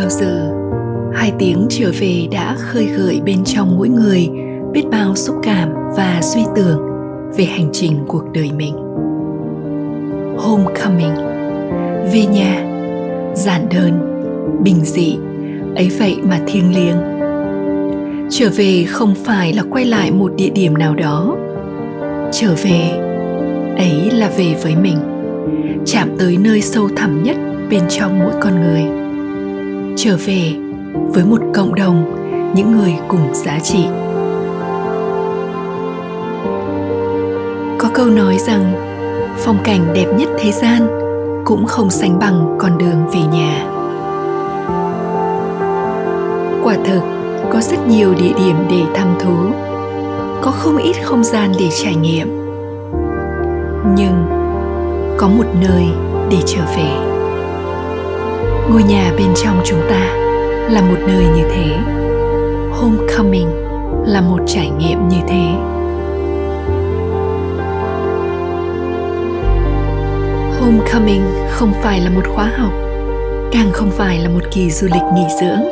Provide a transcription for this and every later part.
Bao giờ. Hai tiếng trở về đã khơi gợi bên trong mỗi người biết bao xúc cảm và suy tưởng về hành trình cuộc đời mình. Homecoming. Về nhà, giản đơn, bình dị, ấy vậy mà thiêng liêng. Trở về không phải là quay lại một địa điểm nào đó. Trở về, ấy là về với mình, chạm tới nơi sâu thẳm nhất bên trong mỗi con người trở về với một cộng đồng, những người cùng giá trị. Có câu nói rằng, phong cảnh đẹp nhất thế gian cũng không sánh bằng con đường về nhà. Quả thực, có rất nhiều địa điểm để thăm thú, có không ít không gian để trải nghiệm. Nhưng, có một nơi để trở về ngôi nhà bên trong chúng ta là một nơi như thế. Homecoming là một trải nghiệm như thế. Homecoming không phải là một khóa học, càng không phải là một kỳ du lịch nghỉ dưỡng.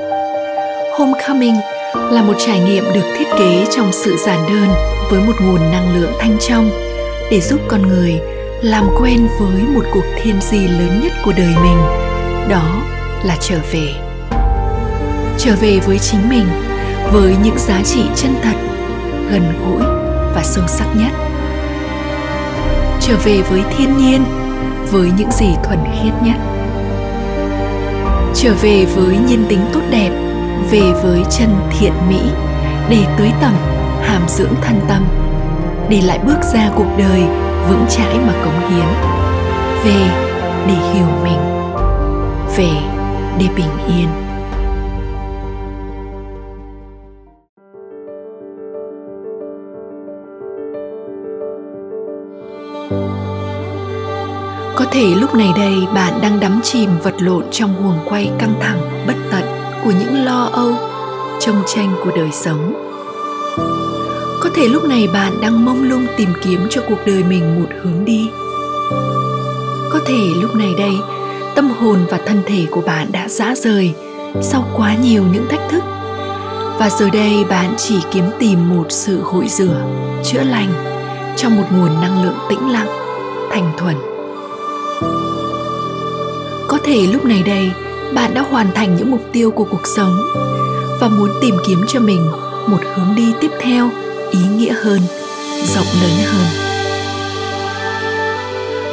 Homecoming là một trải nghiệm được thiết kế trong sự giản đơn với một nguồn năng lượng thanh trong để giúp con người làm quen với một cuộc thiên di lớn nhất của đời mình, đó là trở về. Trở về với chính mình với những giá trị chân thật gần gũi và sâu sắc nhất. Trở về với thiên nhiên với những gì thuần khiết nhất. Trở về với nhân tính tốt đẹp về với chân thiện mỹ để tưới tẩm, hàm dưỡng thân tâm để lại bước ra cuộc đời vững chãi mà cống hiến. Về để hiểu mình. Về để bình yên. Có thể lúc này đây bạn đang đắm chìm vật lộn trong huồng quay căng thẳng, bất tận của những lo âu trông tranh của đời sống. Có thể lúc này bạn đang mông lung tìm kiếm cho cuộc đời mình một hướng đi. Có thể lúc này đây tâm hồn và thân thể của bạn đã rã rời sau quá nhiều những thách thức. Và giờ đây bạn chỉ kiếm tìm một sự hội rửa, chữa lành trong một nguồn năng lượng tĩnh lặng, thành thuần. Có thể lúc này đây, bạn đã hoàn thành những mục tiêu của cuộc sống và muốn tìm kiếm cho mình một hướng đi tiếp theo ý nghĩa hơn, rộng lớn hơn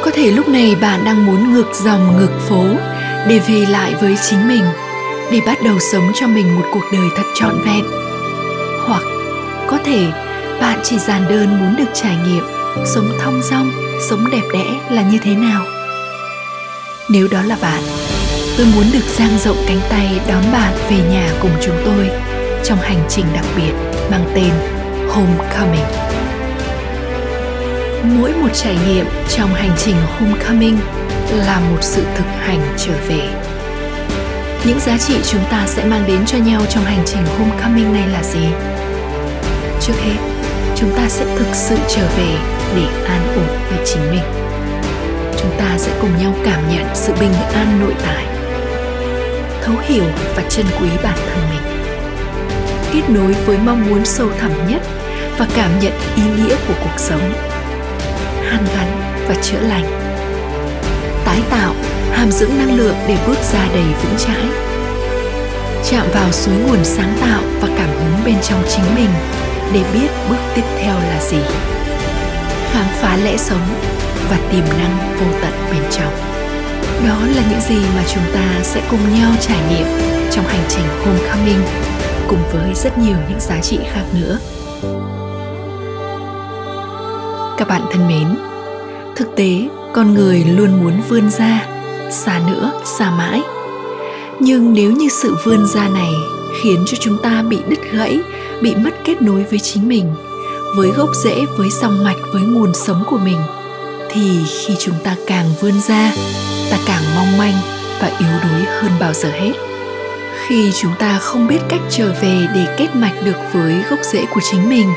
có thể lúc này bạn đang muốn ngược dòng, ngược phố, để về lại với chính mình, để bắt đầu sống cho mình một cuộc đời thật trọn vẹn. Hoặc có thể bạn chỉ giản đơn muốn được trải nghiệm sống thong dong, sống đẹp đẽ là như thế nào. Nếu đó là bạn, tôi muốn được dang rộng cánh tay đón bạn về nhà cùng chúng tôi trong hành trình đặc biệt mang tên homecoming mỗi một trải nghiệm trong hành trình homecoming là một sự thực hành trở về. Những giá trị chúng ta sẽ mang đến cho nhau trong hành trình homecoming này là gì? Trước hết, chúng ta sẽ thực sự trở về để an ổn với chính mình. Chúng ta sẽ cùng nhau cảm nhận sự bình an nội tại, thấu hiểu và trân quý bản thân mình. Kết nối với mong muốn sâu thẳm nhất và cảm nhận ý nghĩa của cuộc sống hàn gắn và chữa lành. Tái tạo, hàm dưỡng năng lượng để bước ra đầy vững chãi. Chạm vào suối nguồn sáng tạo và cảm hứng bên trong chính mình để biết bước tiếp theo là gì. Khám phá lẽ sống và tiềm năng vô tận bên trong. Đó là những gì mà chúng ta sẽ cùng nhau trải nghiệm trong hành trình homecoming, cùng với rất nhiều những giá trị khác nữa các bạn thân mến. Thực tế, con người luôn muốn vươn ra, xa nữa, xa mãi. Nhưng nếu như sự vươn ra này khiến cho chúng ta bị đứt gãy, bị mất kết nối với chính mình, với gốc rễ, với dòng mạch, với nguồn sống của mình, thì khi chúng ta càng vươn ra, ta càng mong manh và yếu đuối hơn bao giờ hết. Khi chúng ta không biết cách trở về để kết mạch được với gốc rễ của chính mình,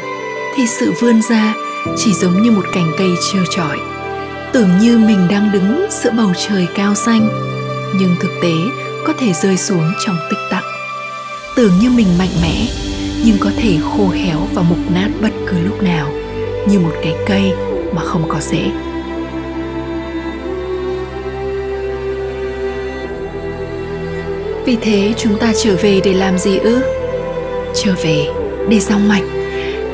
thì sự vươn ra chỉ giống như một cành cây trơ trọi. Tưởng như mình đang đứng giữa bầu trời cao xanh, nhưng thực tế có thể rơi xuống trong tích tắc. Tưởng như mình mạnh mẽ, nhưng có thể khô héo và mục nát bất cứ lúc nào, như một cái cây mà không có rễ. Vì thế chúng ta trở về để làm gì ư? Trở về để rong mạch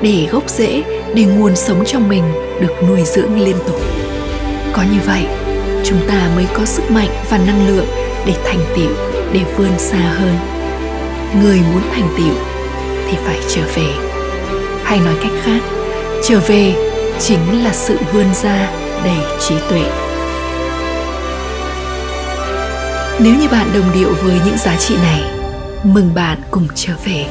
để gốc rễ, để nguồn sống trong mình được nuôi dưỡng liên tục. Có như vậy, chúng ta mới có sức mạnh và năng lượng để thành tựu, để vươn xa hơn. Người muốn thành tựu thì phải trở về. Hay nói cách khác, trở về chính là sự vươn ra đầy trí tuệ. Nếu như bạn đồng điệu với những giá trị này, mừng bạn cùng trở về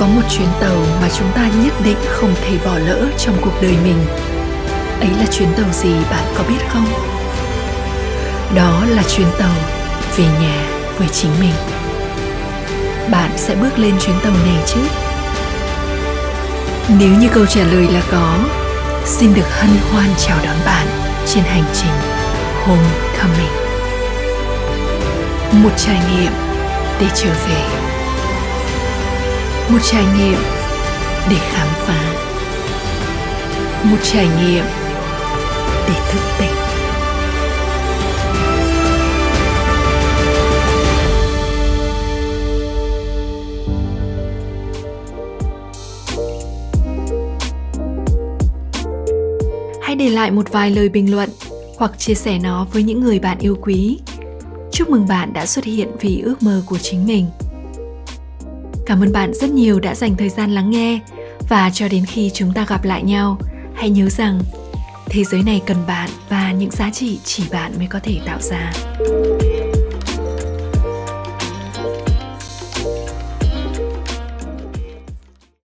có một chuyến tàu mà chúng ta nhất định không thể bỏ lỡ trong cuộc đời mình. Ấy là chuyến tàu gì bạn có biết không? Đó là chuyến tàu về nhà với chính mình. Bạn sẽ bước lên chuyến tàu này chứ? Nếu như câu trả lời là có, xin được hân hoan chào đón bạn trên hành trình homecoming. Một trải nghiệm để trở về một trải nghiệm để khám phá. Một trải nghiệm để thức tỉnh. Hãy để lại một vài lời bình luận hoặc chia sẻ nó với những người bạn yêu quý. Chúc mừng bạn đã xuất hiện vì ước mơ của chính mình cảm ơn bạn rất nhiều đã dành thời gian lắng nghe. Và cho đến khi chúng ta gặp lại nhau, hãy nhớ rằng thế giới này cần bạn và những giá trị chỉ bạn mới có thể tạo ra.